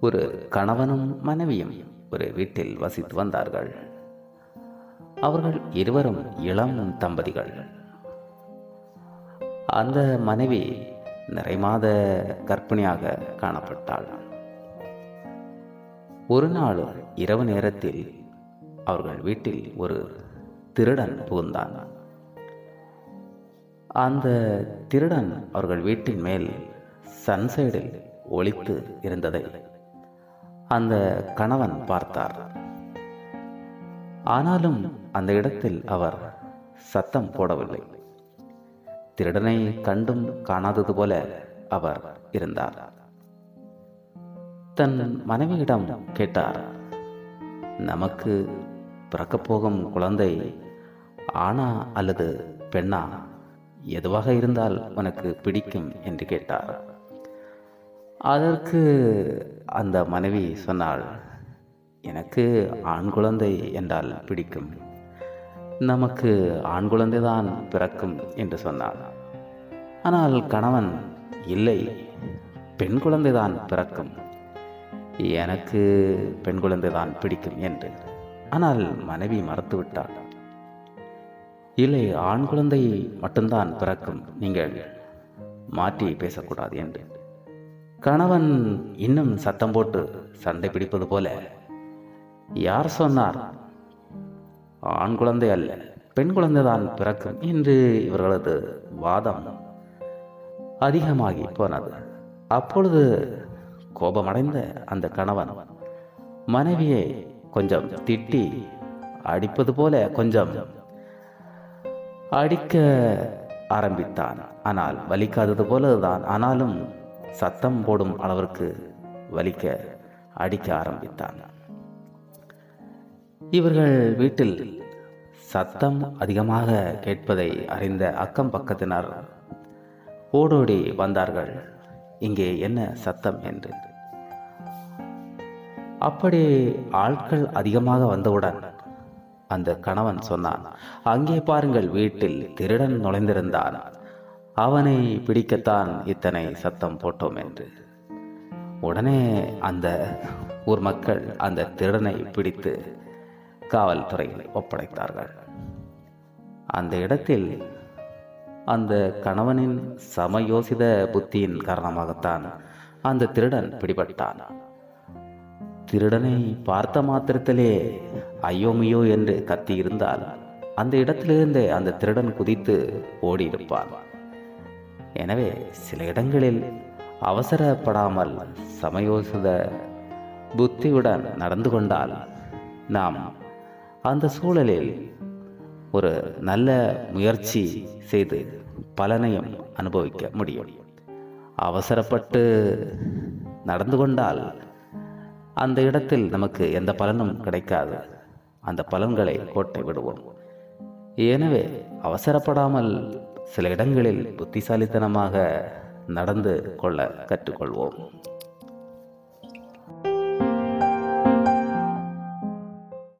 ஒரு கணவனும் மனைவியும் ஒரு வீட்டில் வசித்து வந்தார்கள். அவர்கள் இருவரும் இளம் தம்பதிகள். அந்த மனைவி நிறைமாத கர்ப்பிணியாக காணப்பட்டாள். ஒரு நாள் இரவு நேரத்தில் அவர்கள் வீட்டில் ஒரு திருடன் புகுந்தான். அந்த திருடன் அவர்கள் வீட்டின் மேல் சன்சைடில் ஒழித்து இருந்ததை அந்த கணவன் பார்த்தார். ஆனாலும் அந்த இடத்தில் அவர் சத்தம் போடவில்லை. திருடனை கண்டும் காணாதது போல அவர் இருந்தார். தன் மனைவியிடம் கேட்டார் நமக்கு பிறக்கப்போகும் குழந்தை ஆணா அல்லது பெண்ணா? எதுவாக இருந்தால் உனக்கு பிடிக்கும்? என்று கேட்டார். அதற்கு அந்த மனைவி சொன்னாள் எனக்கு ஆண் குழந்தை என்றால் பிடிக்கும். நமக்கு ஆண் குழந்தைதான் பிறக்கும் என்று சொன்னான் ஆனால் கணவன் இல்லை பெண் குழந்தைதான் பிறக்கும். எனக்கு பெண் குழந்தைதான் பிடிக்கும் என்று. ஆனால் மனைவி மறுத்துவிட்டாள். இல்லை ஆண் குழந்தை மட்டும்தான் பிறக்கும் நீங்கள் மாற்றி பேசக்கூடாது என்று. கணவன் இன்னும் சத்தம் போட்டு சண்டை பிடிப்பது போல. யார் சொன்னார்? ஆண் குழந்தை அல்ல பெண் குழந்தைதான் பிறக்கும் என்று இவர்களது வாதம் அதிகமாகி போனது. அப்பொழுது கோபமடைந்த அந்த கணவன் மனைவியை கொஞ்சம் திட்டி அடிப்பது போல கொஞ்சம் அடிக்க ஆரம்பித்தான். ஆனால் வலிக்காதது போலதான். ஆனாலும் சத்தம் போடும் அளவிற்கு வலிக்க அடிக்க ஆரம்பித்தான். இவர்கள் வீட்டில் சத்தம் அதிகமாக கேட்பதை அறிந்த அக்கம் பக்கத்தினர் ஓடோடி வந்தார்கள். இங்கே என்ன சத்தம்? என்று. அப்படி ஆட்கள் அதிகமாக வந்தவுடன் அந்த கணவன் சொன்னான் அங்கே பாருங்கள் வீட்டில் திருடன் நுழைந்திருந்தான். அவனை பிடிக்கத்தான் இத்தனை சத்தம் போட்டோம் என்று. உடனே அந்த ஊர் மக்கள் அந்த திருடனை பிடித்து காவல்துறையில் ஒப்படைத்தார்கள். அந்த இடத்தில் அந்த கணவனின் சமயோசித புத்தியின் காரணமாகத்தான் அந்த திருடன் பிடிபட்டான். திருடனை பார்த்த மாத்திரத்திலே ஐயோமியோ என்று கத்தி இருந்தால் அந்த இடத்திலிருந்தே அந்த திருடன் குதித்து ஓடியிருப்பான். எனவே சில இடங்களில் அவசரப்படாமல் சமயோசித புத்தியுடன் நடந்து கொண்டால் நாம் அந்த சூழலில் ஒரு நல்ல முயற்சி செய்து பலனையும் அனுபவிக்க முடியும். அவசரப்பட்டு நடந்து கொண்டால் அந்த இடத்தில் நமக்கு எந்த பலனும் கிடைக்காது. அந்த பலன்களை கோட்டை விடுவோம். எனவே அவசரப்படாமல் சில இடங்களில் புத்திசாலித்தனமாக நடந்து கொள்ள கற்றுக்கொள்வோம்.